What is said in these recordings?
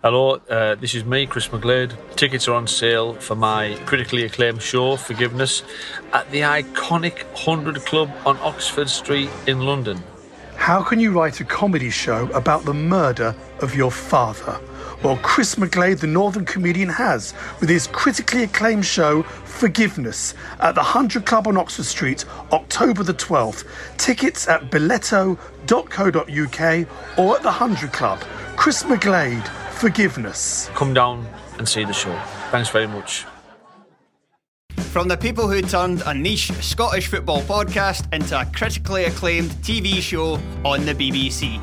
Hello, uh, this is me, Chris McGlade. Tickets are on sale for my critically acclaimed show, Forgiveness, at the iconic 100 Club on Oxford Street in London. How can you write a comedy show about the murder of your father? Well, Chris McGlade, the Northern comedian, has with his critically acclaimed show Forgiveness at the 100 Club on Oxford Street, October the 12th. Tickets at billetto.co.uk or at the 100 Club. Chris McGlade, Forgiveness. Come down and see the show. Thanks very much. From the people who turned a niche Scottish football podcast into a critically acclaimed TV show on the BBC.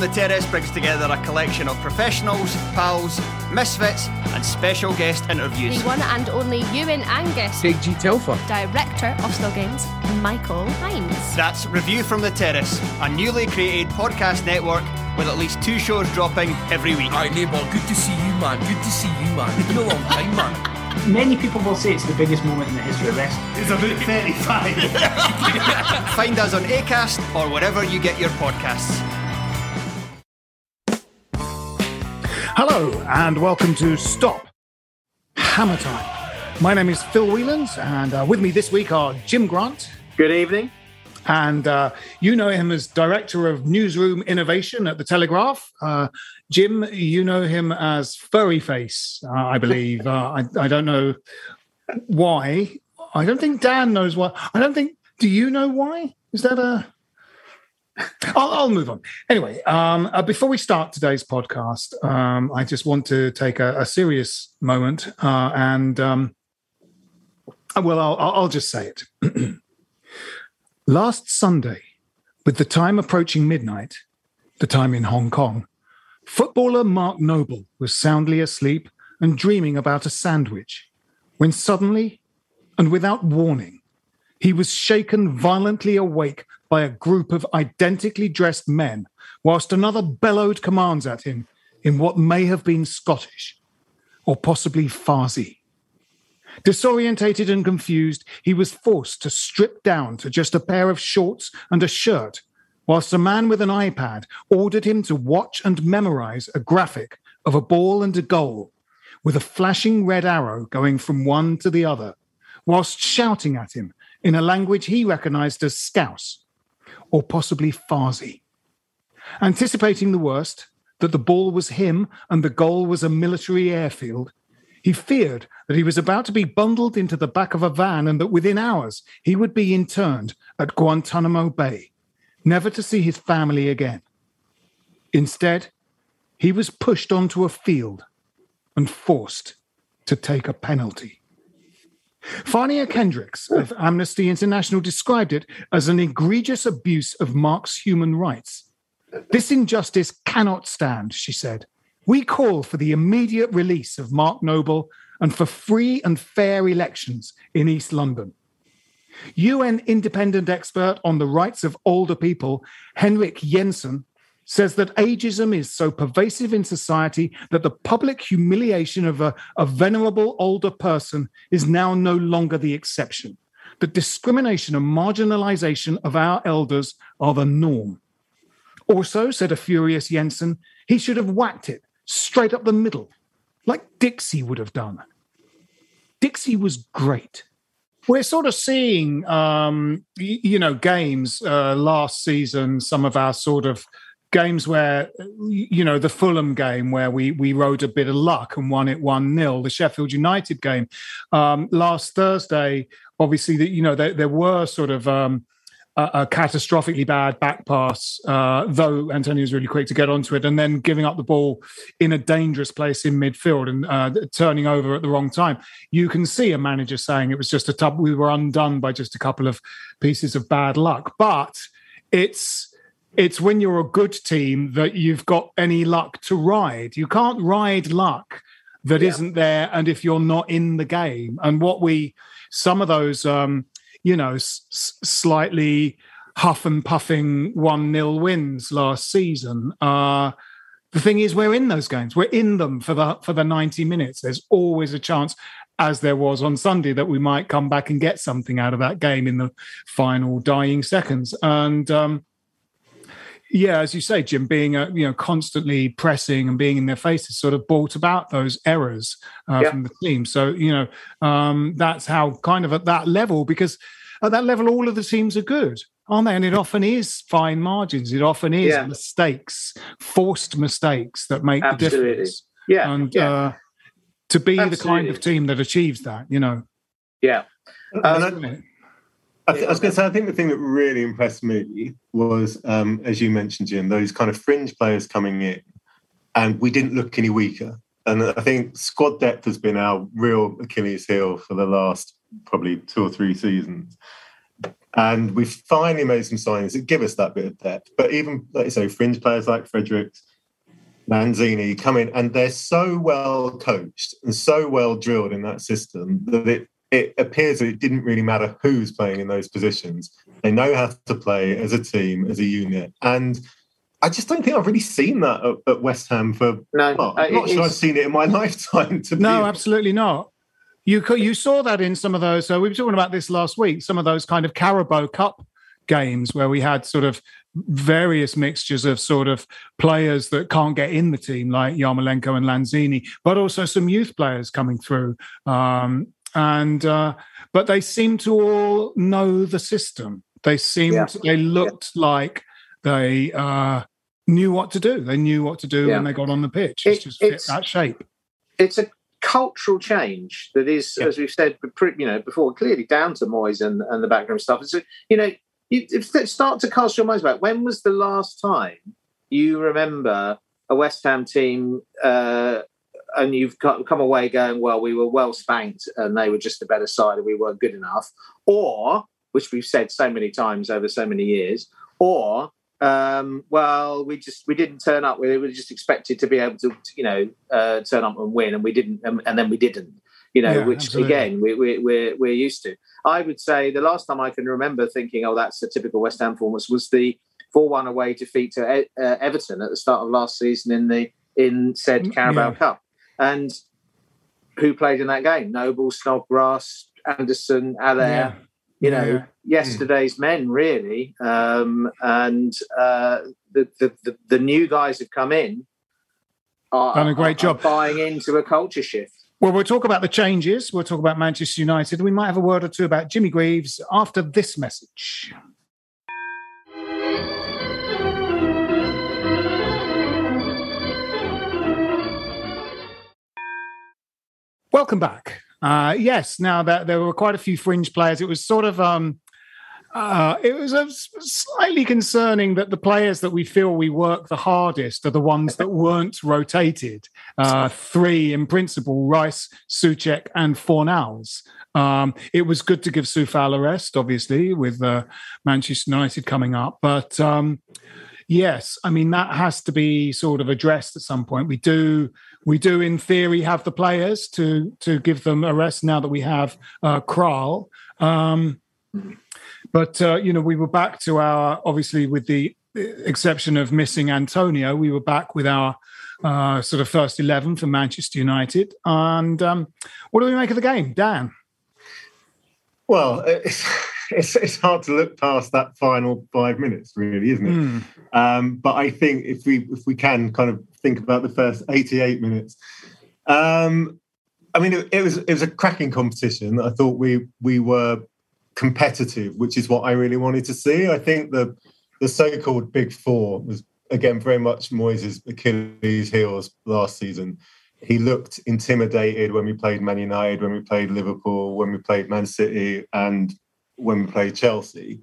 the Terrace brings together a collection of professionals, pals, misfits, and special guest interviews. The one and only Ewan Angus, Big G Telfer, director of Still Games, Michael Hines. That's Review from the Terrace, a newly created podcast network with at least two shows dropping every week. Alright, neighbour, good to see you, man. Good to see you, man. It's been a long time, man. Many people will say it's the biggest moment in the history of wrestling. It's about 35. Find us on ACAST or wherever you get your podcasts. Hello and welcome to Stop Hammer Time. My name is Phil Whelans, and uh, with me this week are Jim Grant. Good evening. And uh, you know him as Director of Newsroom Innovation at The Telegraph. Uh, Jim, you know him as Furry Face, uh, I believe. Uh, I, I don't know why. I don't think Dan knows why. I don't think. Do you know why? Is that a. I'll, I'll move on. Anyway, um, uh, before we start today's podcast, um, I just want to take a, a serious moment uh, and, um, well, I'll, I'll just say it. Last Sunday, with the time approaching midnight, the time in Hong Kong, footballer Mark Noble was soundly asleep and dreaming about a sandwich when suddenly, and without warning, he was shaken violently awake by a group of identically dressed men, whilst another bellowed commands at him in what may have been Scottish or possibly Farsi. Disorientated and confused, he was forced to strip down to just a pair of shorts and a shirt, whilst a man with an iPad ordered him to watch and memorize a graphic of a ball and a goal, with a flashing red arrow going from one to the other, whilst shouting at him in a language he recognized as Scouse, or possibly Farsi. Anticipating the worst, that the ball was him and the goal was a military airfield, he feared that he was about to be bundled into the back of a van and that within hours he would be interned at Guantanamo Bay, never to see his family again. Instead, he was pushed onto a field and forced to take a penalty. Fania Kendricks of Amnesty International described it as an egregious abuse of Mark's human rights. This injustice cannot stand, she said. We call for the immediate release of Mark Noble and for free and fair elections in East London. UN independent expert on the rights of older people, Henrik Jensen, says that ageism is so pervasive in society that the public humiliation of a, a venerable older person is now no longer the exception. The discrimination and marginalization of our elders are the norm. Also, said a furious Jensen, he should have whacked it straight up the middle, like Dixie would have done. Dixie was great. We're sort of seeing, um, you know, games uh, last season, some of our sort of games where you know the Fulham game where we we rode a bit of luck and won it one 0 the Sheffield United game um, last Thursday. Obviously, that you know there, there were sort of um, a, a, catastrophically bad back pass, uh, though Antonio was really quick to get onto it, and then giving up the ball in a dangerous place in midfield and uh, turning over at the wrong time. You can see a manager saying it was just a tough. We were undone by just a couple of pieces of bad luck, but it's it's when you're a good team that you've got any luck to ride. You can't ride luck that yeah. not there, and if you're not in the game, and what we some of those, um, you know, s- slightly huff and puffing one nil wins last season. Uh, the thing is, we're in those games. We're in them for the for the ninety minutes. There's always a chance, as there was on Sunday, that we might come back and get something out of that game in the final dying seconds. And um, yeah, as you say, Jim, being a, you know constantly pressing and being in their faces sort of brought about those errors uh, yeah. from the team. So you know um, that's how kind of at that level because at that level all of the teams are good, aren't they? And it often is fine margins. It often is yeah. mistakes, forced mistakes that make Absolutely. the difference. Yeah, and yeah. Uh, to be Absolutely. the kind of team that achieves that, you know. Yeah. Um, I, th- I, was going to say, I think the thing that really impressed me was, um, as you mentioned, Jim, those kind of fringe players coming in, and we didn't look any weaker. And I think squad depth has been our real Achilles heel for the last probably two or three seasons. And we've finally made some signings that give us that bit of depth. But even, like you say, fringe players like Fredericks, Lanzini come in, and they're so well coached and so well drilled in that system that it it appears that it didn't really matter who's playing in those positions. They know how to play as a team, as a unit. And I just don't think I've really seen that at, at West Ham for. No, well, I'm not sure I've seen it in my lifetime. To no, absolutely not. You you saw that in some of those. So we were talking about this last week. Some of those kind of Carabao Cup games where we had sort of various mixtures of sort of players that can't get in the team, like Yarmolenko and Lanzini, but also some youth players coming through. Um, and uh, but they seem to all know the system. They seemed yeah. they looked yeah. like they uh, knew what to do. They knew what to do yeah. when they got on the pitch. It, it's just it's, that shape. It's a cultural change that is, as we've said, you know, before, clearly down to Moyes and, and the background stuff. It's you know, you start to cast your minds back. When was the last time you remember a West Ham team uh, and you've come away going, well, we were well spanked and they were just a better side and we weren't good enough, or which we've said so many times over so many years, or um, well, we just we didn't turn up. We were just expected to be able to, you know, uh, turn up and win, and we didn't, and, and then we didn't. You know, yeah, which absolutely. again we, we, we're we're used to. I would say the last time I can remember thinking, oh, that's a typical West Ham performance was the four-one away defeat to uh, Everton at the start of last season in the in said mm, Carabao yeah. Cup. And who played in that game? Noble, Snodgrass, Anderson, Haller. Yeah. You know, yeah. yesterday's mm. men really, um, and uh, the, the, the the new guys have come in. Are, done a great are, job are buying into a culture shift. Well, we'll talk about the changes. We'll talk about Manchester United. We might have a word or two about Jimmy Greaves after this message. Welcome back. Uh, yes, now that there were quite a few fringe players, it was sort of um, Uh, it was a slightly concerning that the players that we feel we work the hardest are the ones that weren't rotated. Uh, three in principle: Rice, Soucek, and Fornals. Um, it was good to give Coufal a rest, obviously, with uh, Manchester United coming up. But um, yes, I mean that has to be sort of addressed at some point. We do, we do, in theory, have the players to to give them a rest now that we have uh, Kral. Um, but uh, you know, we were back to our obviously with the exception of missing Antonio, we were back with our uh, sort of first eleven for Manchester United. And um, what do we make of the game, Dan? Well, it's, it's, hard to look past that final five minutes, really, isn't it? Mm. Um, but I think if we if we can kind of think about the first eighty eight minutes, um, I mean, it, it was it was a cracking competition. I thought we we were competitive, which is what I really wanted to see. I think the the so-called big four was again very much Moyes' Achilles' heels last season. He looked intimidated when we played Man United, when we played Liverpool, when we played Man City, and when we played Chelsea.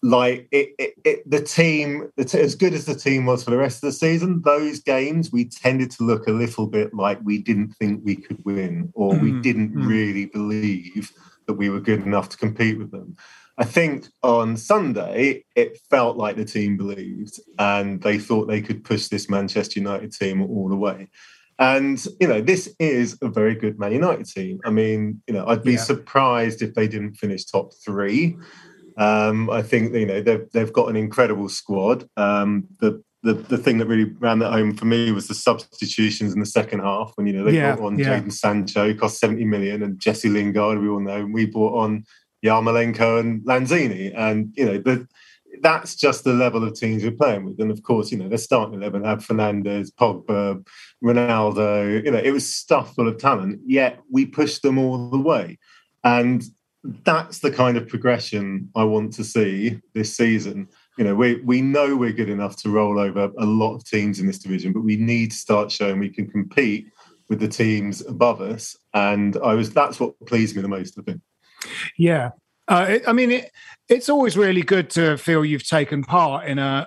Like it, it, it the team, as good as the team was for the rest of the season, those games we tended to look a little bit like we didn't think we could win, or mm, we didn't mm. really believe that we were good enough to compete with them. I think on Sunday, it felt like the team believed and they thought they could push this Manchester United team all the way. And, you know, this is a very good Man United team. I mean, you know, I'd be yeah. surprised if they didn't finish top three. Um, I think, you know, they've, they've got an incredible squad. Um, the the, the thing that really ran that home for me was the substitutions in the second half when you know they yeah, brought on yeah. Jadon Sancho, cost 70 million, and Jesse Lingard, we all know, and we brought on Yarmolenko and Lanzini. And you know, the, that's just the level of teams we're playing with. And of course, you know, they're starting eleven had Fernandes, Pogba, Ronaldo, you know, it was stuffed full of talent, yet we pushed them all the way. And that's the kind of progression I want to see this season you know, we we know we're good enough to roll over a lot of teams in this division, but we need to start showing we can compete with the teams above us. And I was that's what pleased me the most. I think. Yeah, uh, it, I mean, it, it's always really good to feel you've taken part in a,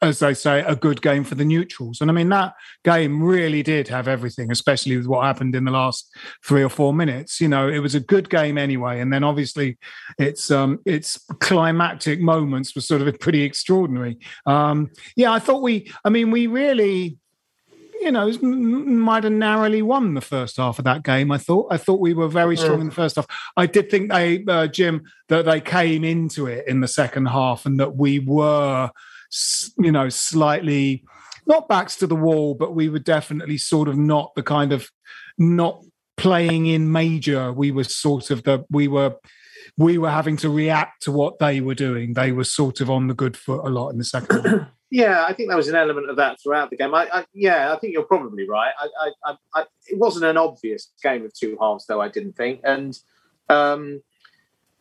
as they say, a good game for the neutrals. And I mean, that game really did have everything, especially with what happened in the last three or four minutes. You know, it was a good game anyway. And then obviously, its um, its climactic moments were sort of pretty extraordinary. Um, yeah, I thought we. I mean, we really you know, might have narrowly won the first half of that game. I thought. I thought we were very strong in the first half. I did think they, uh, Jim, that they came into it in the second half, and that we were, you know, slightly not backs to the wall, but we were definitely sort of not the kind of not playing in major. We were sort of the we were we were having to react to what they were doing. They were sort of on the good foot a lot in the second. Yeah, I think there was an element of that throughout the game. I, I yeah, I think you're probably right. I, I, I, it wasn't an obvious game of two halves, though. I didn't think, and um,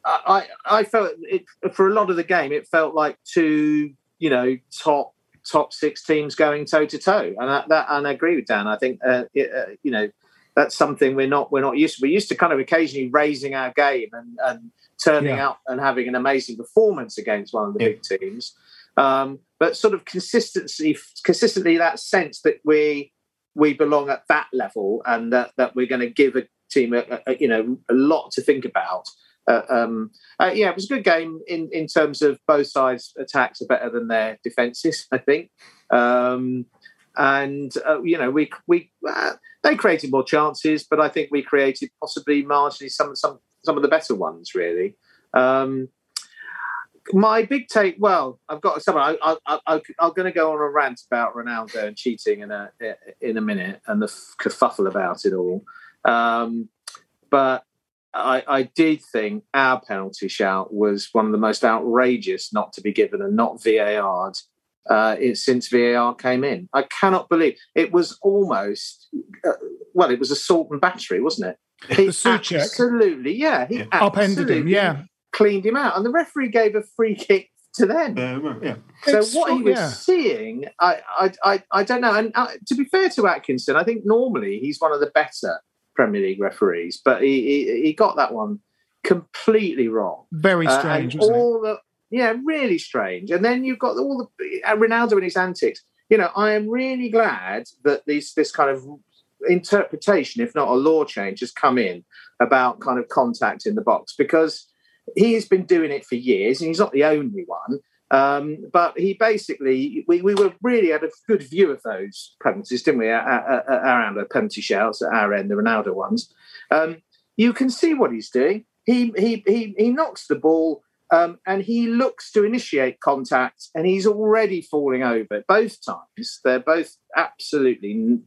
I, I felt it for a lot of the game. It felt like two, you know, top top six teams going toe to toe, and that, that, and I agree with Dan. I think uh, it, uh, you know that's something we're not we're not used to. We're used to kind of occasionally raising our game and, and turning yeah. out and having an amazing performance against one of the yeah. big teams. Um, but sort of consistency, consistently that sense that we we belong at that level and that, that we're going to give a team a, a, you know a lot to think about. Uh, um, uh, yeah, it was a good game in, in terms of both sides' attacks are better than their defences. I think, um, and uh, you know we we uh, they created more chances, but I think we created possibly marginally some some some of the better ones really. Um, my big take. Well, I've got some. I, I, I, I'm going to go on a rant about Ronaldo and cheating in a in a minute and the kerfuffle about it all. Um, but I, I did think our penalty shout was one of the most outrageous not to be given and not VAR'd uh, since VAR came in. I cannot believe it was almost uh, well, it was assault and battery, wasn't it? He absolutely, yeah, he yeah. upended him, yeah cleaned him out, and the referee gave a free kick to them. yeah. So it's what he was yeah. seeing, I, I, I, I, don't know. And uh, to be fair to Atkinson, I think normally he's one of the better Premier League referees, but he, he, he got that one. completely wrong. Very Uh, strange, and wasn't it? all the yeah, really strange. And then you've got all the uh, Ronaldo and his antics. You know, I am really glad that this this kind of interpretation, if not a law change, has come in about kind of contact in the box because he has been doing it for years, and he's not the only one. Um, but he basically, we, we were really had a good view of those penalties, didn't we? At, at around the penalty shouts at our end, the Ronaldo ones. Um, you can see what he's doing. He he he, he knocks the ball. Um, and he looks to initiate contact, and he's already falling over both times. They're both absolutely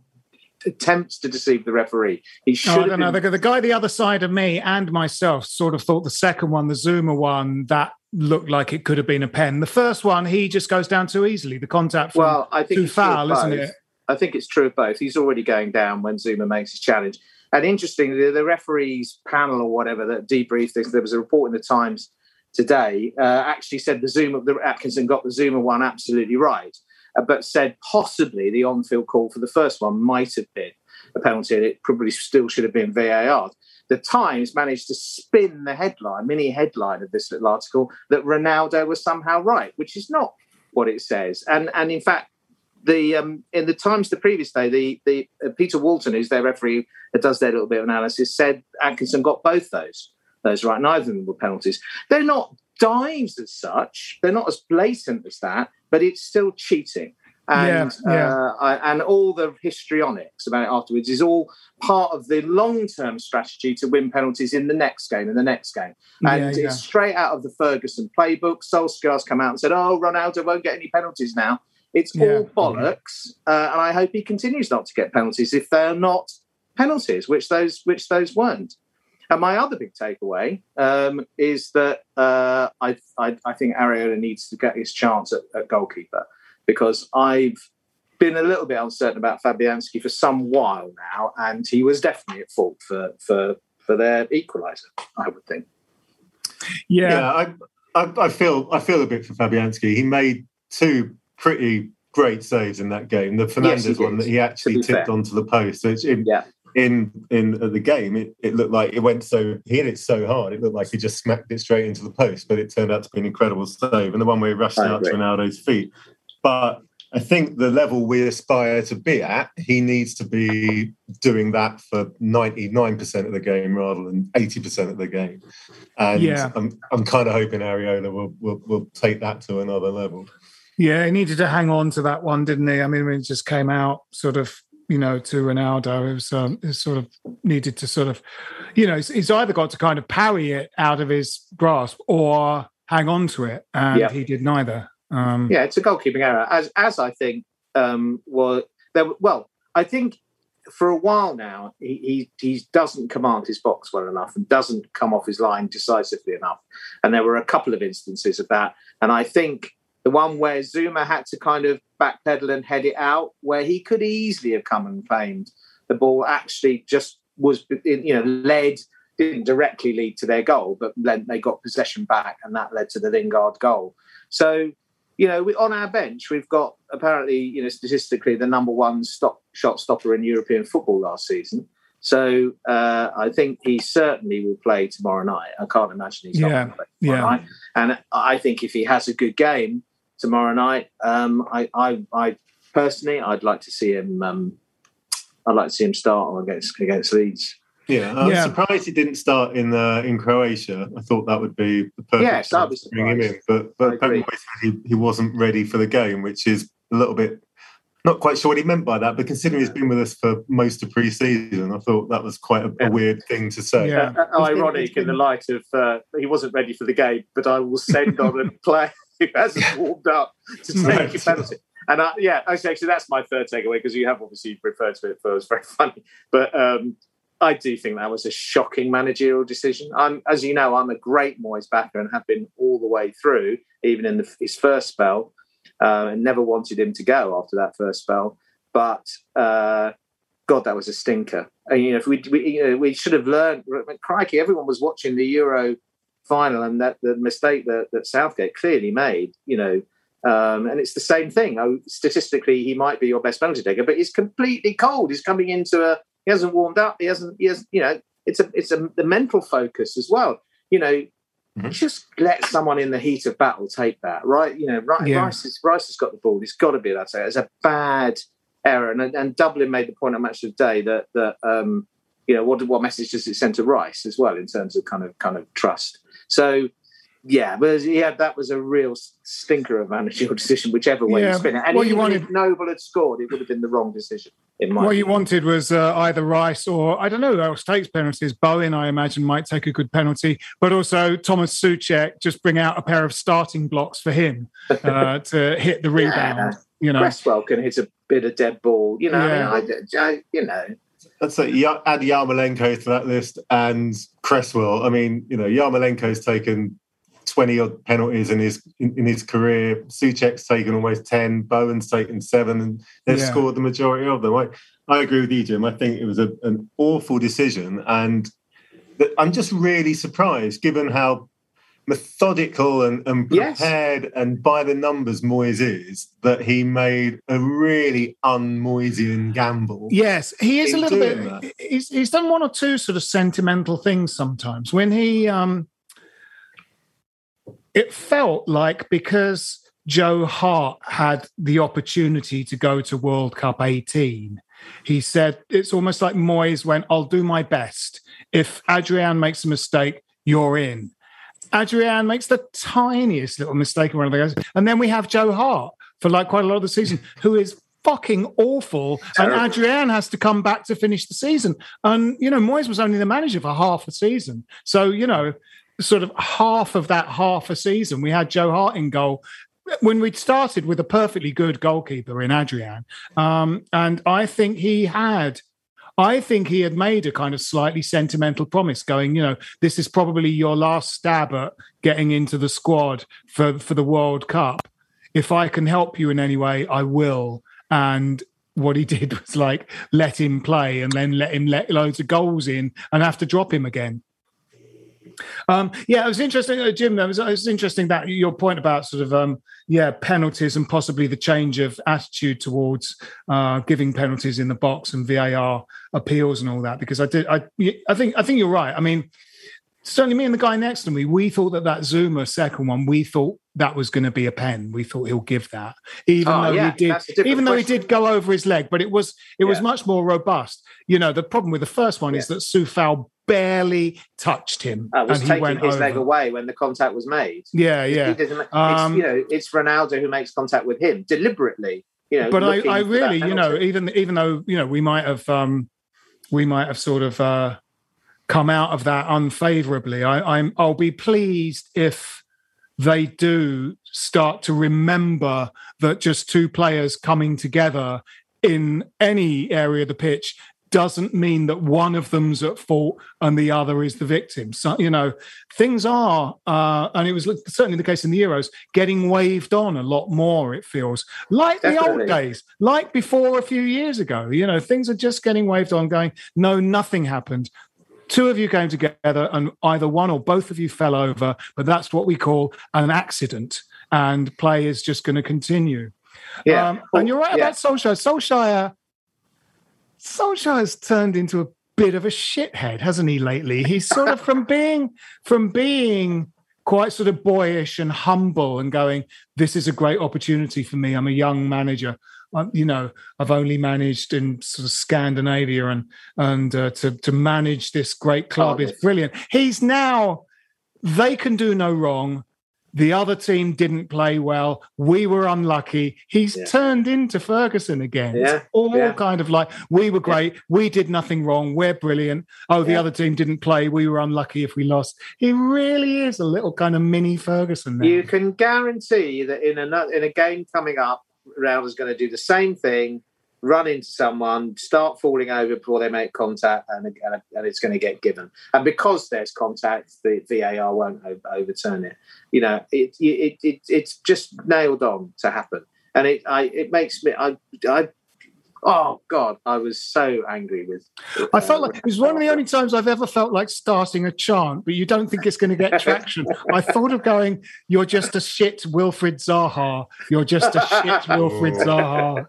attempts to deceive the referee. He should No, I don't know. been The, the guy the other side of me and myself sort of thought the second one, the Zouma one, that looked like it could have been a pen. The first one, he just goes down too easily. The contact from Well, I think too it's true of foul, isn't both. it? I think it's true of both. He's already going down when Zouma makes his challenge. And interestingly, the, referees panel or whatever that debriefed this, there was a report in the Times today, uh, actually said the Zouma, the Atkinson got the Zouma one absolutely right, but said possibly the on-field call for the first one might have been a penalty. and It probably still should have been VAR. The Times managed to spin the headline, mini headline of this little article, that Ronaldo was somehow right, which is not what it says. And and in fact, the um, in the Times the previous day, the the uh, Peter Walton, who's their referee that does their little bit of analysis, said Atkinson got both those those right. Neither of them were penalties. They're not dives as such. They're not as blatant as that, but it's still cheating. And Yeah, yeah. Uh, I, and all the histrionics about it afterwards is all part of the long term strategy to win penalties in the next game and the next game. And Yeah, it's straight out of the Ferguson playbook. Solskjaer's come out and said, "Oh, Ronaldo won't get any penalties now." It's all bollocks, uh, and I hope he continues not to get penalties if they're not penalties, which those which those weren't. And my other big takeaway um, is that uh, I, I I think Areola needs to get his chance at, at goalkeeper because I've been a little bit uncertain about Fabianski for some while now, and he was definitely at fault for for for their equaliser. I would think. Yeah. I, I, I feel I feel a bit for Fabianski. He made two pretty great saves in that game. The Fernandes Yes, one that he actually tipped fair. onto the post. Which in Yeah. In in uh, the game, it, it looked like it went so he hit it so hard. It looked like he just smacked it straight into the post, but it turned out to be an incredible save. And the one where he rushed I out to. Ronaldo's feet. But I think the level we aspire to be at, he needs to be doing that for 99% of the game rather than 80% of the game. And Yeah. I'm, I'm kind of hoping Areola will, will, will take that to another level. Yeah, he needed to hang on to that one, didn't he? I mean, it just came out sort of, you know, to Ronaldo, it was, um, it sort of needed to sort of, you know, he's, he's either got to kind of parry it out of his grasp or hang on to it, and Yeah. he did neither. Um, Yeah, it's a goalkeeping error, as as I think um, was there. Well, I think for a while now he, he he doesn't command his box well enough and doesn't come off his line decisively enough. And there were a couple of instances of that. And I think the one where Zouma had to kind of backpedal and head it out, where he could easily have come and claimed the ball, actually just was you know led. Didn't directly lead to their goal, but then they got possession back, and that led to the Lingard goal. So you know, we, on our bench, we've got apparently, you know, statistically the number one stop shot stopper in European football last season. So uh, I think he certainly will play tomorrow night. I can't imagine he's not Yeah, going to play tomorrow yeah. night. And I think if he has a good game tomorrow night, um, I, I, I personally, I'd like to see him. Um, I'd like to see him start against against Leeds. Yeah, I'm Yeah. surprised he didn't start in uh, in Croatia. I thought that would be the perfect yeah, I'd time to bring him in. But but Pep said he, he wasn't ready for the game, which is a little bit not quite sure what he meant by that. But considering he's been with us for most of pre-season, I thought that was quite a, a weird thing to say. Yeah. Uh, He's been- ironic in the light of uh, he wasn't ready for the game, but I will send on a player who hasn't warmed up to take Right. a penalty. And I, yeah, actually, actually, that's my third takeaway because you have obviously referred to it for it's very funny, but um, I do think that was a shocking managerial decision. I'm, as you know, I'm a great Moyes backer and have been all the way through, even in the, his first spell, uh, and never wanted him to go after that first spell. But uh, God, that was a stinker. And, you know, if we we, you know, we should have learned. Crikey, everyone was watching the Euro final, and that the mistake that, that Southgate clearly made. You know, um, and it's the same thing. Oh, statistically, he might be your best penalty taker, but he's completely cold. He's coming into a. He hasn't warmed up. He hasn't. He has. You know, it's a. It's a the mental focus as well. you know, mm-hmm. just let someone in the heat of battle take that, right? You know, right, yeah. Rice, is, Rice has got the ball. He's got to be allowed to say It's a bad error. And, and Dublin made the point on Match of the Day that, that um, you know, what, what message does it send to Rice as well in terms of kind of kind of trust? So, yeah, but yeah, that was a real stinker of managerial decision, whichever way yeah, you spin it. And even wanted, if Noble had scored, it would have been the wrong decision. In my what opinion. you wanted was uh, either Rice or I don't know who else takes penalties. Bowen, I imagine, might take a good penalty, but also Thomas Soucek just bring out a pair of starting blocks for him uh, to hit the rebound. Yeah. You know, Cresswell can hit a bit of dead ball. You know, yeah. I mean, I, I, you know. Let's say add Yarmolenko to that list and Cresswell. I mean, you know, Yarmolenko's taken 20 odd penalties in his in, in, his career. Soucek's taken almost 10, Bowen's taken seven, and they've yeah. scored the majority of them. I, I agree with you, Jim. I think it was a, an awful decision. And I'm just really surprised given how methodical and, and prepared yes. and by the numbers Moyes is that he made a really un-Moyesian gamble. Yes, he is a little bit. He's, he's done one or two sort of sentimental things sometimes. When he um, it felt like because Joe Hart had the opportunity to go to World Cup 18, he said it's almost like Moyes went, I'll do my best. If Adrian makes a mistake, you're in. Adrian makes the tiniest little mistake in one of those. And then we have Joe Hart for like quite a lot of the season, who is fucking awful. Terrible. And Adrian has to come back to finish the season. And, you know, Moyes was only the manager for half a season. So, you know, sort of half of that half a season, we had Joe Hart in goal when we'd started with a perfectly good goalkeeper in Adrian. Um, and I think he had. I think he had made a kind of slightly sentimental promise, going, you know, this is probably your last stab at getting into the squad for, for the World Cup. If I can help you in any way, I will. And what he did was like let him play and then let him let loads of goals in and have to drop him again. Um, yeah, it was interesting, uh, Jim. It was, it was, interesting that your point about sort of um, yeah penalties and possibly the change of attitude towards uh, giving penalties in the box and VAR appeals and all that. Because I did, I, I think, I think you're right. I mean, certainly me and the guy next to me, we thought that that Zouma second one, we thought that was going to be a pen. We thought he'll give that, even oh, though yeah, he did, even though question. he did go over his leg, but it was it yeah. was much more robust. You know, the problem with the first one yeah. is that Coufal barely touched him. I was taking his over. leg away when the contact was made. Yeah, yeah. Um, you know, it's Ronaldo who makes contact with him deliberately. You know, but I, I really, you know, even even though you know we might have um, we might have sort of uh, come out of that unfavorably. I, I'm I'll be pleased if they do start to remember that just two players coming together in any area of the pitch doesn't mean that one of them's at fault and the other is the victim. So, you know, things are, uh, and it was certainly the case in the Euros, getting waved on a lot more, it feels. Like Definitely. the old days, like before a few years ago. You know, things are just getting waved on, going, no, nothing happened. Two of you came together and either one or both of you fell over, but that's what we call an accident. And play is just going to continue. Yeah. Um, and you're right yeah. about Solskjaer. Solskjaer Solskjaer has turned into a bit of a shithead, hasn't he? Lately, he's sort of from being from being quite sort of boyish and humble and going, "This is a great opportunity for me. I'm a young manager. Um, you know, I've only managed in sort of Scandinavia, and and uh, to to manage this great club oh, is brilliant." He's now they can do no wrong the other team didn't play well. We were unlucky. He's yeah. turned into Ferguson again. Yeah. It's all yeah. kind of like we were great. We did nothing wrong. We're brilliant. Oh, the other team didn't play. We were unlucky if we lost. He really is a little kind of mini Ferguson. Now. You can guarantee that in a in a game coming up, is going to do the same thing run into someone, start falling over before they make contact, and, and, and it's going to get given. And because there's contact, the VAR won't overturn it. You know, it, it, it, it's just nailed on to happen. And it I, it makes me I I oh god i was so angry with uh, i felt like it was one of the only times i've ever felt like starting a chant but you don't think it's going to get traction i thought of going you're just a shit wilfried zaha you're just a shit wilfried zaha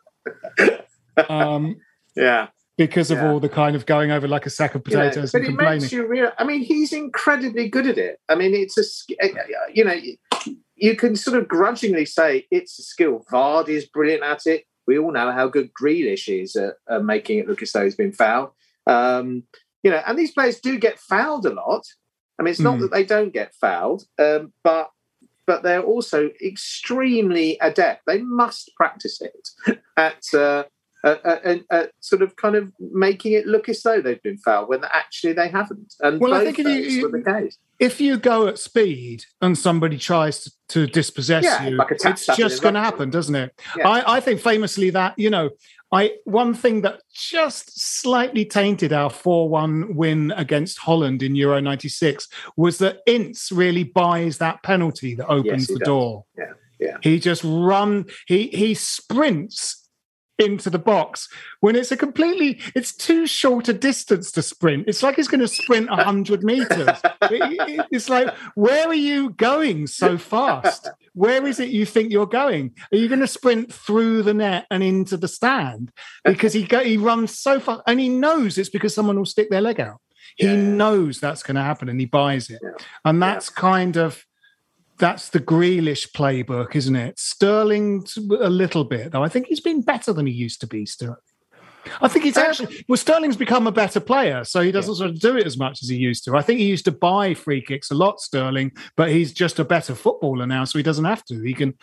um, yeah. because of Yeah. all the kind of going over like a sack of potatoes but and it complaining. makes you real. I mean, he's incredibly good at it. I mean, it's a sk- uh, you know you can sort of grudgingly say it's a skill. Vard is brilliant at it. We all know how good Grealish is at, at making it look as though he's been fouled. Um, you know, and these players do get fouled a lot. I mean, it's not Mm. that they don't get fouled, um, but but they're also extremely adept. They must practice it at. Uh, uh, uh, and uh, sort of kind of making it look as though they've been fouled when actually they haven't. And Well, I think if you- you- were the case. if you go at speed and somebody tries to, to dispossess Yeah, you, like it's just going to happen, doesn't it? Yeah. I, I think famously that you know, I one thing that just slightly tainted our four-one win against Holland in Euro '96 was that Ince really buys that penalty that opens Yes, the does. door. Yeah, yeah. He just run. He he sprints into the box when it's a completely it's too short a distance to sprint. It's like he's going to sprint 100 meters. It- it- it's like where are you going so fast? Where is it you think you're going? Are you going to sprint through the net and into the stand? Because he go, he runs so far and he knows it's because someone will stick their leg out. He knows that's going to happen and he buys it. And that's kind of that's the Grealish playbook, isn't it? Sterling a little bit, though. I think he's been better than he used to be. Sterling. I think he's uh, actually well. Sterling's become a better player, so he doesn't sort of do it as much as he used to. I think he used to buy free kicks a lot, Sterling, but he's just a better footballer now, so he doesn't have to. He can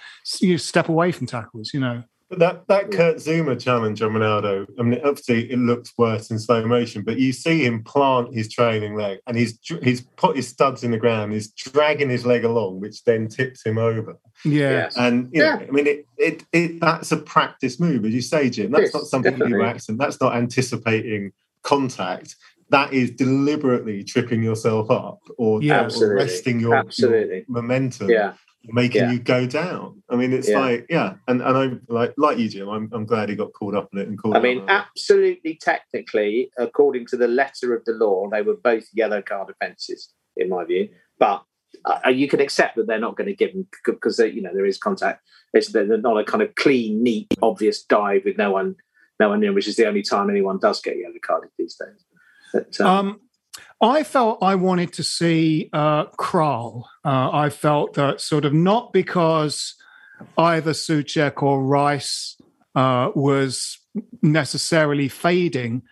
you step away from tackles, you know. But that that Kurt Zouma challenge on Ronaldo, I mean, obviously it looks worse in slow motion, but you see him plant his trailing leg, and he's he's put his studs in the ground, he's dragging his leg along, which then tips him over. Yeah, And you know, I mean, it, it it that's a practice move, as you say, Jim. That's Yes, not something you do definitely. by accident. That's not anticipating contact. That is deliberately tripping yourself up or, Yeah. or Absolutely. arresting your, your Absolutely. momentum Yeah. Making Yeah. you go down. I mean, it's Yeah. like, yeah, and and I'm like like you, Jim. I'm I'm glad he got caught up in it and called. I mean, out on it. absolutely technically, according to the letter of the law, they were both yellow card offences, in my view. But uh, you can accept that they're not going to give them because you know there is contact. It's they're not a kind of clean, neat, obvious dive with no one, no one in, which is the only time anyone does get yellow carded these days. But, um, Um, I felt I wanted to see uh, Kral. Uh, I felt that sort of not because either Soucek or Rice uh, was necessarily fading,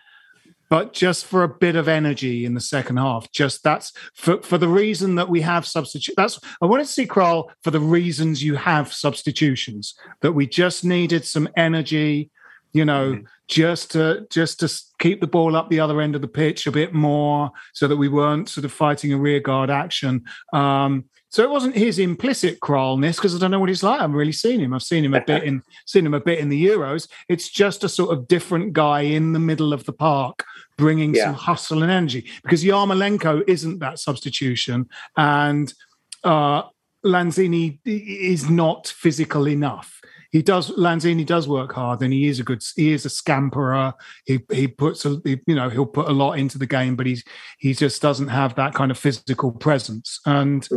but just for a bit of energy in the second half. Just that's for, for the reason that we have substitute. That's I wanted to see Kral for the reasons you have substitutions. That we just needed some energy, you know, just to just to keep the ball up the other end of the pitch a bit more, so that we weren't sort of fighting a rearguard action. Um, so it wasn't his implicit Kralness because I don't know what he's like. I haven't really seen him. I've seen him a bit in seen him a bit in the Euros. It's just a sort of different guy in the middle of the park, bringing Yeah. some hustle and energy. Because Yarmolenko isn't that substitution, and uh, Lanzini is not physical enough. He does Lanzini does work hard, and he is a good. He is a scamperer. He he puts a he- you know he'll put a lot into the game, but he's he just doesn't have that kind of physical presence. And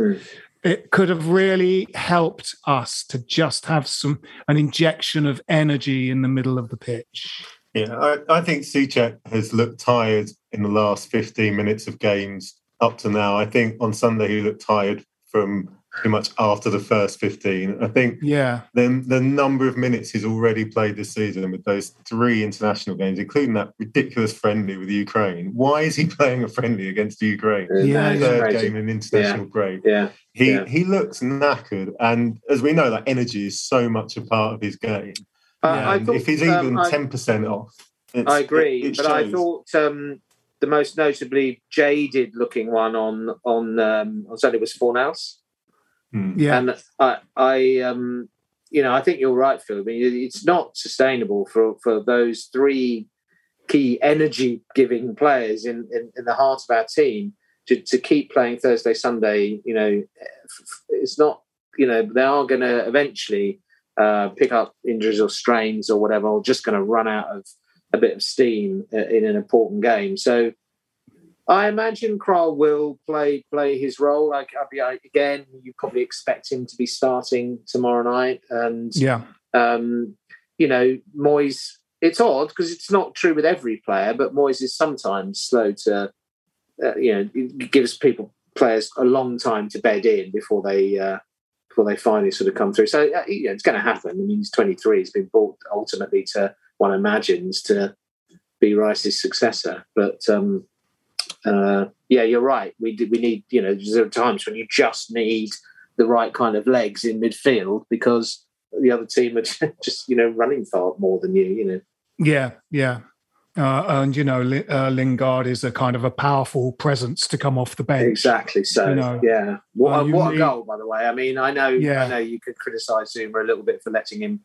it could have really helped us to just have some an injection of energy in the middle of the pitch. Yeah, I, I think Soucek has looked tired in the last 15 minutes of games up to now. I think on Sunday he looked tired from pretty much after the first 15. I think Yeah, the, the number of minutes he's already played this season with those three international games, including that ridiculous friendly with Ukraine. Why is he playing a friendly against Ukraine? Yeah, The third crazy. game in international break. yeah, He Yeah. he looks knackered, and as we know, that energy is so much a part of his game. Uh, I thought, if he's um, even I- ten percent off, it's- I agree, it- it but I thought um, the most notably jaded-looking one on on um, on Sunday was Fornals. Hmm. yeah, And I, I, um, you know, I think you're right, Phil. I mean, it's not sustainable for for those three key energy-giving players in, in, in the heart of our team to, to keep playing Thursday, Sunday. You know, it's not. You know, they are going to eventually uh, pick up injuries or strains or whatever, or just going to run out of a bit of steam uh, in an important game. So. I imagine Kral will play play his role. Like I- again, you probably expect him to be starting tomorrow night, and yeah, um, you know, Moyes it's odd because it's not true with every player, but Moyes is sometimes slow to, uh, you know, it gives people players a long time to bed in before they uh, before they finally sort of come through. So uh, you know, it's going to happen. I mean, he's 23. He's been brought ultimately to one imagines to be Rice's successor. But um, uh, yeah, you're right. We we need you know there are times when you just need the right kind of legs in midfield because the other team are just you know running far more than you. You know. Yeah, yeah. Uh, and you know, uh, Lingard is a kind of a powerful presence to come off the bench. Exactly. So, you know, yeah. What, uh, what a goal, by the way. I mean, I know, yeah. I know you could criticise Zouma a little bit for letting him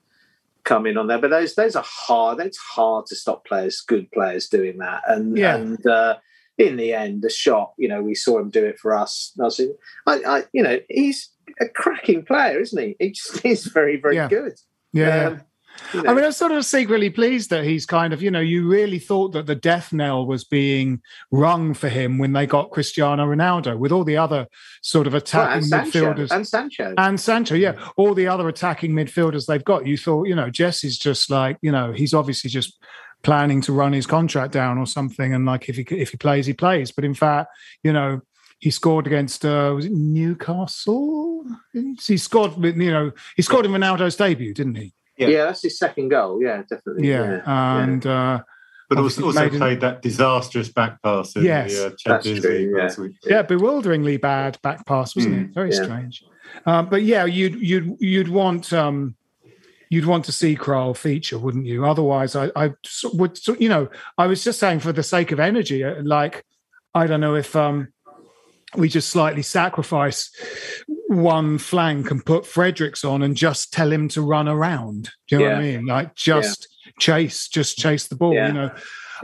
come in on there, but those those are hard. It's hard to stop players, good players, doing that. And yeah. and uh, in the end, the shot, you know, we saw him do it for us. I, was, I, I you know, he's a cracking player, isn't he? He just is very, very yeah. good. Yeah. Um, you know. I mean, I'm sort of secretly pleased that he's kind of, you know, you really thought that the death knell was being rung for him when they got Cristiano Ronaldo with all the other sort of attacking well, midfielders. and Sancho. And Sancho, yeah. All the other attacking midfielders they've got. You thought, you know, Jesse's just like, you know, he's obviously just planning to run his contract down or something. And like, if he if he plays, he plays. But in fact, you know, he scored against uh, was it Newcastle? He scored, you know, he scored in Ronaldo's debut, didn't he? Yeah. yeah, that's his second goal. Yeah, definitely. Yeah, yeah. and uh, but also, also played that disastrous back pass in yes, the uh, Champions League yeah. last week. Yeah, bewilderingly bad back pass, wasn't mm, it? Very strange. Um, but yeah, you'd you'd you'd want um, you'd want to see Kral feature, wouldn't you? Otherwise, I, I would, you know, I was just saying for the sake of energy, uh, like I don't know if um, we just slightly sacrifice one flank and put Fredericks on and just tell him to run around. Do you know yeah. what I mean? Like just yeah. chase, just chase the ball. Yeah. You know,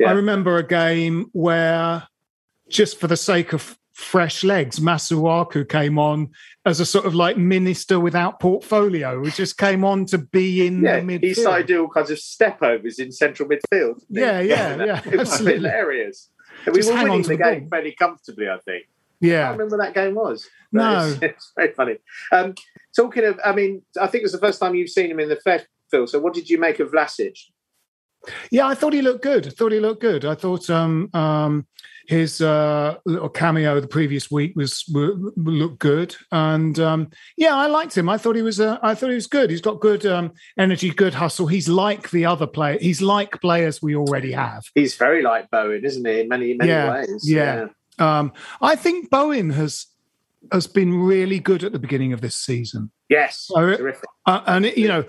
I remember a game where just for the sake of fresh legs, Masuaku came on as a sort of like minister without portfolio, who just came on to be in yeah, the midfield. He started doing all kinds of step overs in central midfield. Yeah, yeah, yeah. It was hilarious. And we were winning the, the game fairly comfortably, I think. Yeah, I remember that game was. No, it's, it's, very funny. Um, talking of, I mean, I think it was the first time you've seen him in the flesh, Phil. So, what did you make of Vlasic? Yeah, I thought he looked good. I thought he looked good. I thought um, um, his uh, little cameo the previous week was looked good, and um, yeah, I liked him. I thought he was. Uh, I thought he was good. He's got good um, energy, good hustle. He's like the other player. He's like players we already have. He's very like Bowen, isn't he? In many many yeah, ways. Yeah. yeah. Um, I think Bowen has has been really good at the beginning of this season. Yes, so, terrific. Uh, and you know,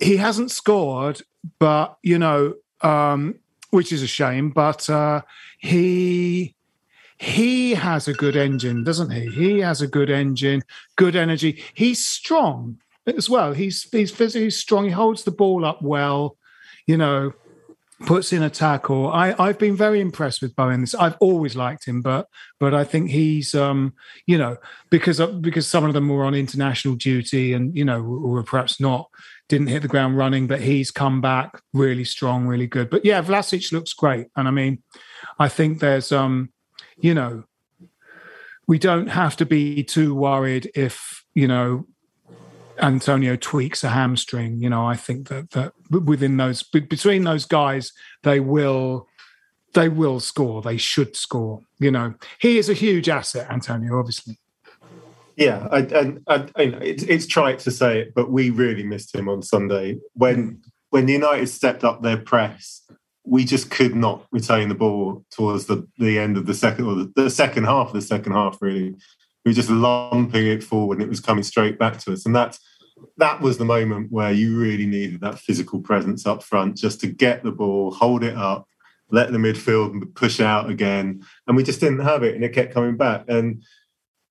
he hasn't scored, but you know, um, which is a shame. But uh, he he has a good engine, doesn't he? He has a good engine, good energy. He's strong as well. He's he's physically strong. He holds the ball up well. You know, puts in a tackle. I, I've been very impressed with Bowen. This I've always liked him, but but I think he's um, you know because because some of them were on international duty and you know were perhaps not didn't hit the ground running, but he's come back really strong, really good. But yeah, Vlasic looks great, and I mean, I think there's um, you know, we don't have to be too worried if you know Antonio tweaks a hamstring, you know, I think that that within those between those guys, they will they will score. They should score. You know, he is a huge asset, Antonio. Obviously. Yeah, I, and, it's, it's trite to say it, but we really missed him on Sunday when when United stepped up their press. We just could not retain the ball towards the, the end of the second or the, the second half of the second half. Really, we were just lumping it forward and it was coming straight back to us. And that that was the moment where you really needed that physical presence up front just to get the ball, hold it up, let the midfield push out again. And we just didn't have it and it kept coming back. And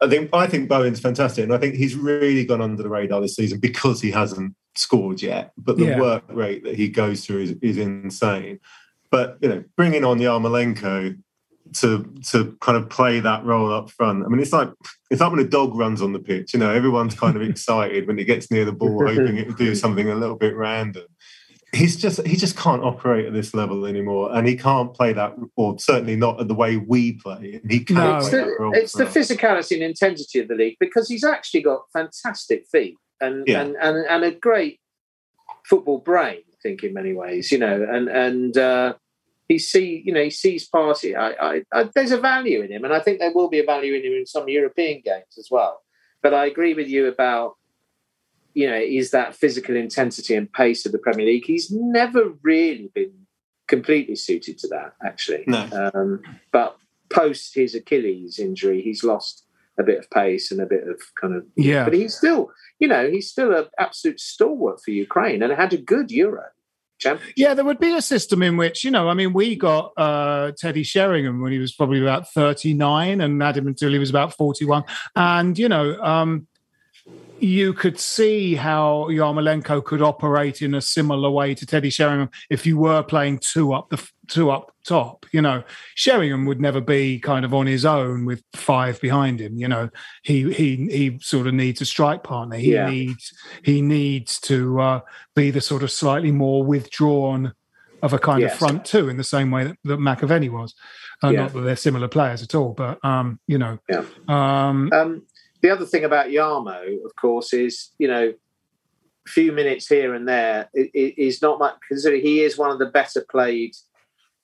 I think I think Bowen's fantastic. And I think he's really gone under the radar this season because he hasn't scored yet. But the yeah. work rate that he goes through is, is insane. But you know, bringing on Yarmolenko to to kind of play that role up front. I mean, it's like it's like when a dog runs on the pitch. You know, everyone's kind of excited when it gets near the ball, hoping it will do something a little bit random. He's just he just can't operate at this level anymore, and he can't play that, or certainly not at the way we play. He can't. No. It's, the, it's the physicality and intensity of the league because he's actually got fantastic feet and yeah. and, and and a great football brain I think, in many ways. You know, and and uh, he see you know he sees party. I, I, I, there's a value in him, and I think there will be a value in him in some European games as well. But I agree with you about you know is that physical intensity and pace of the Premier League. He's never really been completely suited to that, actually. No. Um, but post his Achilles injury, he's lost a bit of pace and a bit of kind of Yeah. But he's still, you know, he's still an absolute stalwart for Ukraine and had a good Euro. Yeah, there would be a system in which, you know, I mean, we got uh, Teddy Sheringham when he was probably about 39 and had him until he was about 41. And, you know, um, you could see how Yarmolenko could operate in a similar way to Teddy Sheringham if you were playing two up the two up top. You know, Sheringham would never be kind of on his own with five behind him. You know, he he he sort of needs a strike partner. He Yeah. needs he needs to uh, be the sort of slightly more withdrawn of a kind of front two in the same way that, that McAvenny was. Uh, Yeah. Not that they're similar players at all, but um, you know, Yeah. um, Um, the other thing about Yarmo, of course, is you know, a few minutes here and there i- i- is not much. Considering he is one of the better played,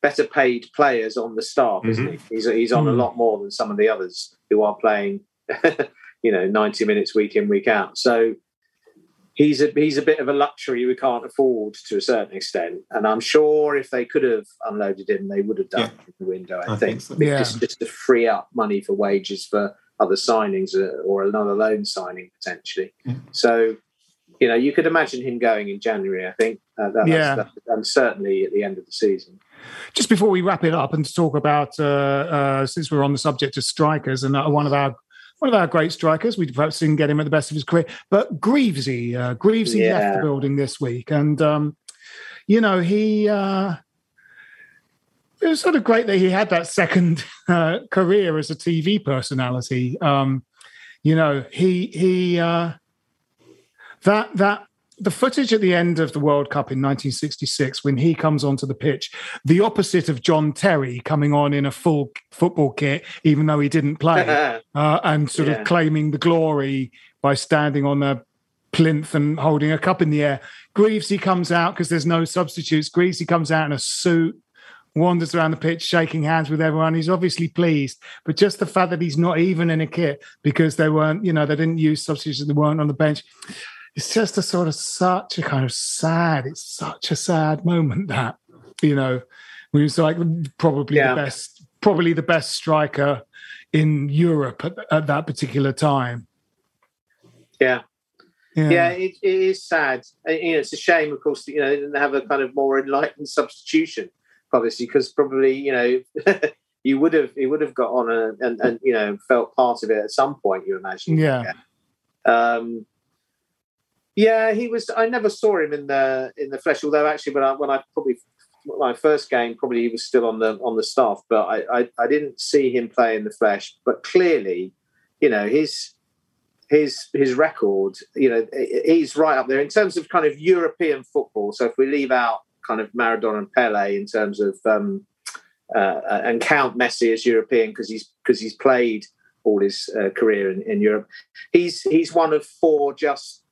better paid players on the staff, isn't he? He's he's on a Mm. lot more than some of the others who are playing, you know, ninety minutes week in week out. So. He's a he's a bit of a luxury we can't afford to a certain extent, and I'm sure if they could have unloaded him, they would have done it in the window. I, I think, think so. Yeah. just, just to free up money for wages for other signings uh, or another loan signing potentially. So, you know, you could imagine him going in January. I think, uh, that, Yeah. that's, that, and certainly at the end of the season. just before we wrap it up and to talk about uh, uh, since we're on the subject of strikers and uh, one of our one of our great strikers we perhaps didn't get him at the best of his career but Greavesy uh, Greavesy left the building this week and um, you know he uh, it was sort of great that he had that second uh, career as a TV personality um, you know he he uh, that that the footage at the end of the World Cup in 1966 when he comes onto the pitch, the opposite of John Terry coming on in a full football kit, even though he didn't play, uh, and sort Yeah. of claiming the glory by standing on a plinth and holding a cup in the air. Greavesy comes out because there's no substitutes. Greavesy comes out in a suit, wanders around the pitch, shaking hands with everyone. He's obviously pleased, but just the fact that he's not even in a kit because they weren't, you know, they didn't use substitutes, they weren't on the bench. It's just a sort of such a kind of sad. It's such a sad moment that you know we was like probably Yeah. the best, probably the best striker in Europe at, at that particular time. Yeah. Yeah. Yeah, it, it is sad. Uh, You know, it's a shame, of course, that, you know, they didn't have a kind of more enlightened substitution policy because probably, you know, you would have, he would have got on a, and, and, you know, felt part of it at some point, you imagine. Yeah. Um, yeah, he was. I never saw him in the in the flesh. Although actually, when I when I probably my first game, probably he was still on the on the staff, but I I, I didn't see him play in the flesh. But clearly, you know his his his record. You know he's right up there in terms of kind of European football. So if we leave out kind of Maradona and Pele in terms of um, uh, and count Messi as European because he's because he's played all his uh, career in, in Europe. He's he's one of four just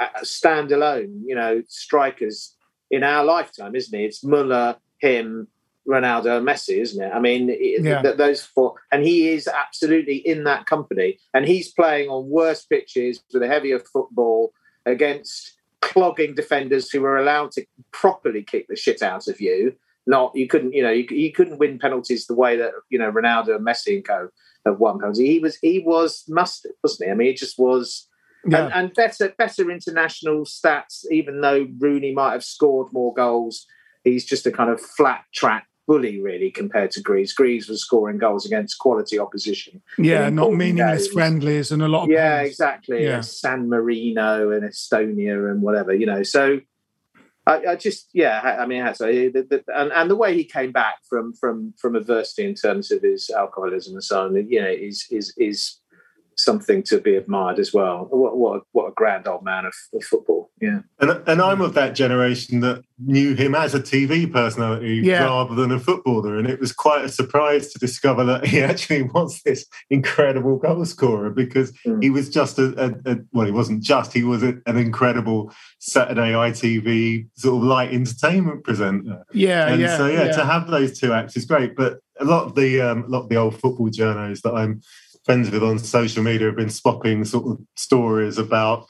uh, standalone, you know, strikers in our lifetime, isn't he? It's Muller, him, Ronaldo, Messi, isn't it? I mean, Yeah. th- those four, and he is absolutely in that company, and he's playing on worse pitches with a heavier football against clogging defenders who were allowed to properly kick the shit out of you. Not you couldn't, you know, you, you couldn't win penalties the way that you know Ronaldo and Messi and co have won penalties. He was he was mustard, wasn't he? I mean, it just was Yeah. and, and better better international stats. Even though Rooney might have scored more goals, he's just a kind of flat track bully, really, compared to Greaves. Greaves was scoring goals against quality opposition. Yeah, not meaningless games. friendlies and a lot of Yeah, pens. exactly. Yeah. San Marino and Estonia and whatever, you know. So I, I just, yeah, I mean, have the, the, and, and the way he came back from from from adversity in terms of his alcoholism and so on, you know, is is is something to be admired as well. What what a, what a grand old man of, of football. Yeah, and and I'm of that generation that knew him as a TV personality Yeah. rather than a footballer, and it was quite a surprise to discover that he actually was this incredible goal scorer because he was just a, a, a well, he wasn't just he was a, an incredible Saturday ITV sort of light entertainment presenter. Yeah, and yeah, so yeah, yeah. to have those two acts is great. But a lot of the um, a lot of the old football journos that I'm friends with on social media have been swapping sort of stories about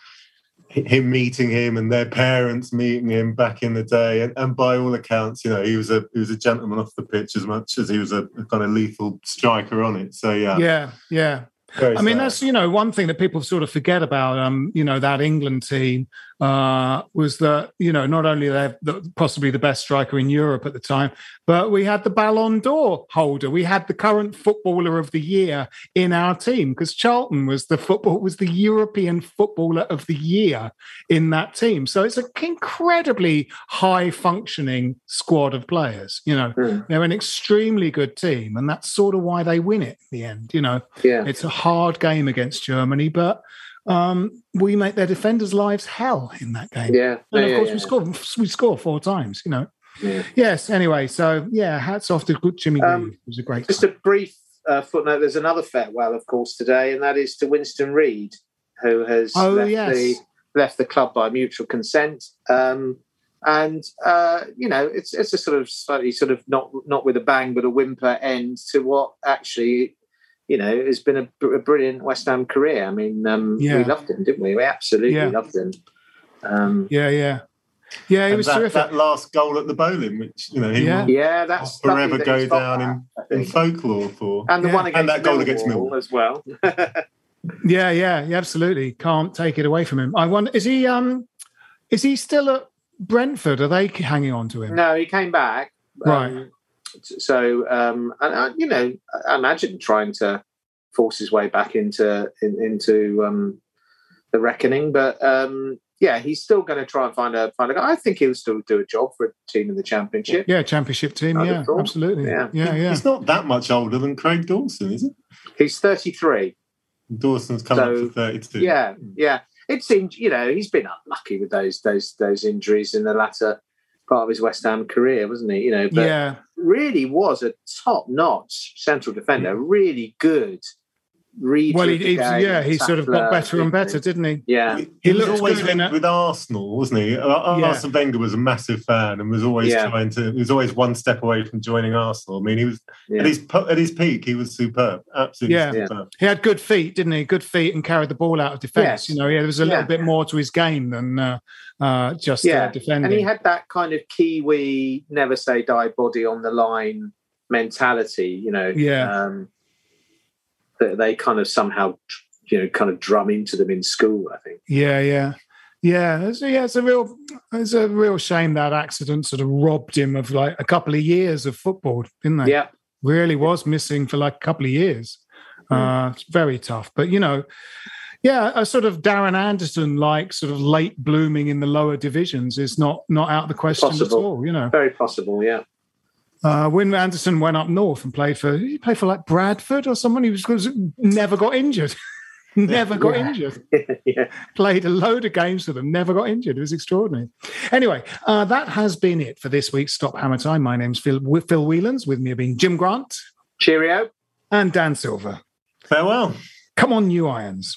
him meeting him and their parents meeting him back in the day. And, and by all accounts, you know, he was a he was a gentleman off the pitch as much as he was a, a kind of lethal striker on it. So yeah, yeah, yeah. Very I mean, that's you know one thing that people sort of forget about. Um, you know that England team uh, was that you know not only they're the, possibly the best striker in Europe at the time, but we had the Ballon d'Or holder. We had the current footballer of the year in our team because Charlton was the football was the European footballer of the year in that team. So it's an incredibly high functioning squad of players. You know, they're an extremely good team, and that's sort of why they win it in the end. You know, Yeah. it's a hard game against Germany, but um, we make their defenders' lives hell in that game. Yeah. and of Yeah, course yeah, we score we score four times. You know. Yeah. Yes. Anyway, so yeah, hats off to good Jimmy Um, It was a great. Just a brief uh, footnote. There's another farewell, of course, today, and that is to Winston Reid, who has Oh, left yes. the left the club by mutual consent. Um, and uh, you know, it's it's a sort of slightly sort of not not with a bang but a whimper end to what actually. You know, has been a, a brilliant West Ham career. I mean, um, Yeah. we loved him, didn't we? We absolutely Yeah. loved him. Um, Yeah, yeah, yeah. He And was that, terrific. that last goal at the Boleyn, which you know, he Yeah. will yeah, that's forever that go down that, in, in folklore for. and the Yeah. one against And that goal against Millwall as well. Yeah, yeah, yeah, absolutely. Can't take it away from him. I wonder, is he um, is he still at Brentford? Are they hanging on to him? No, he came back. Right. Um, so, um, and uh, you know, I imagine trying to force his way back into in, into um, the reckoning, but um, yeah, he's still going to try and find a find a guy. I think he'll still do a job for a team in the championship. Yeah, championship team. I'd Yeah, thought. absolutely. Yeah. Yeah, yeah. He's not that much older than Craig Dawson, is it? He's thirty three. Dawson's coming So, up to 32. Yeah, yeah. It seemed, you know, he's been unlucky with those those those injuries in the latter part of his West Ham career, wasn't he? You know, but Yeah. really was a top notch central defender, really good. Reid Well, he, he yeah, he sort of got better and better, didn't he? Yeah, He, He was looks always good linked with Arsenal, wasn't he? Ar- Yeah. Arsene Wenger was a massive fan and was always Yeah. trying to. He was always one step away from joining Arsenal. I mean, he was Yeah. at his at his peak. He was superb, absolutely Yeah. superb. He had good feet, didn't he? Good feet and carried the ball out of defence. Yes. You know, yeah, there was a little bit more to his game than uh, uh, just yeah, uh, defending. and he had that kind of Kiwi never say die body on the line mentality. You know, Yeah. um, that they kind of somehow, you know, kind of drum into them in school. I think. Yeah, yeah, yeah. It's, yeah, it's a real, it's a real shame that accident sort of robbed him of like a couple of years of football, didn't they? Yeah. really was missing for like a couple of years. Uh, it's very tough, but you know, yeah, a sort of Darren Anderton like sort of late blooming in the lower divisions is not not out of the question Possible. at all. You know, Very possible. Yeah. uh, when Anderton went up north and played for, he played for like Bradford or someone. He was, was never got injured. never got Yeah. injured. yeah. Played a load of games for them, never got injured. It was extraordinary. Anyway, uh, that has been it for this week's Stop Hammer Time. My name's Phil, Phil Whelans, with me being Jim Grant Cheerio. and Dan Silver. Farewell. Come on, New Irons.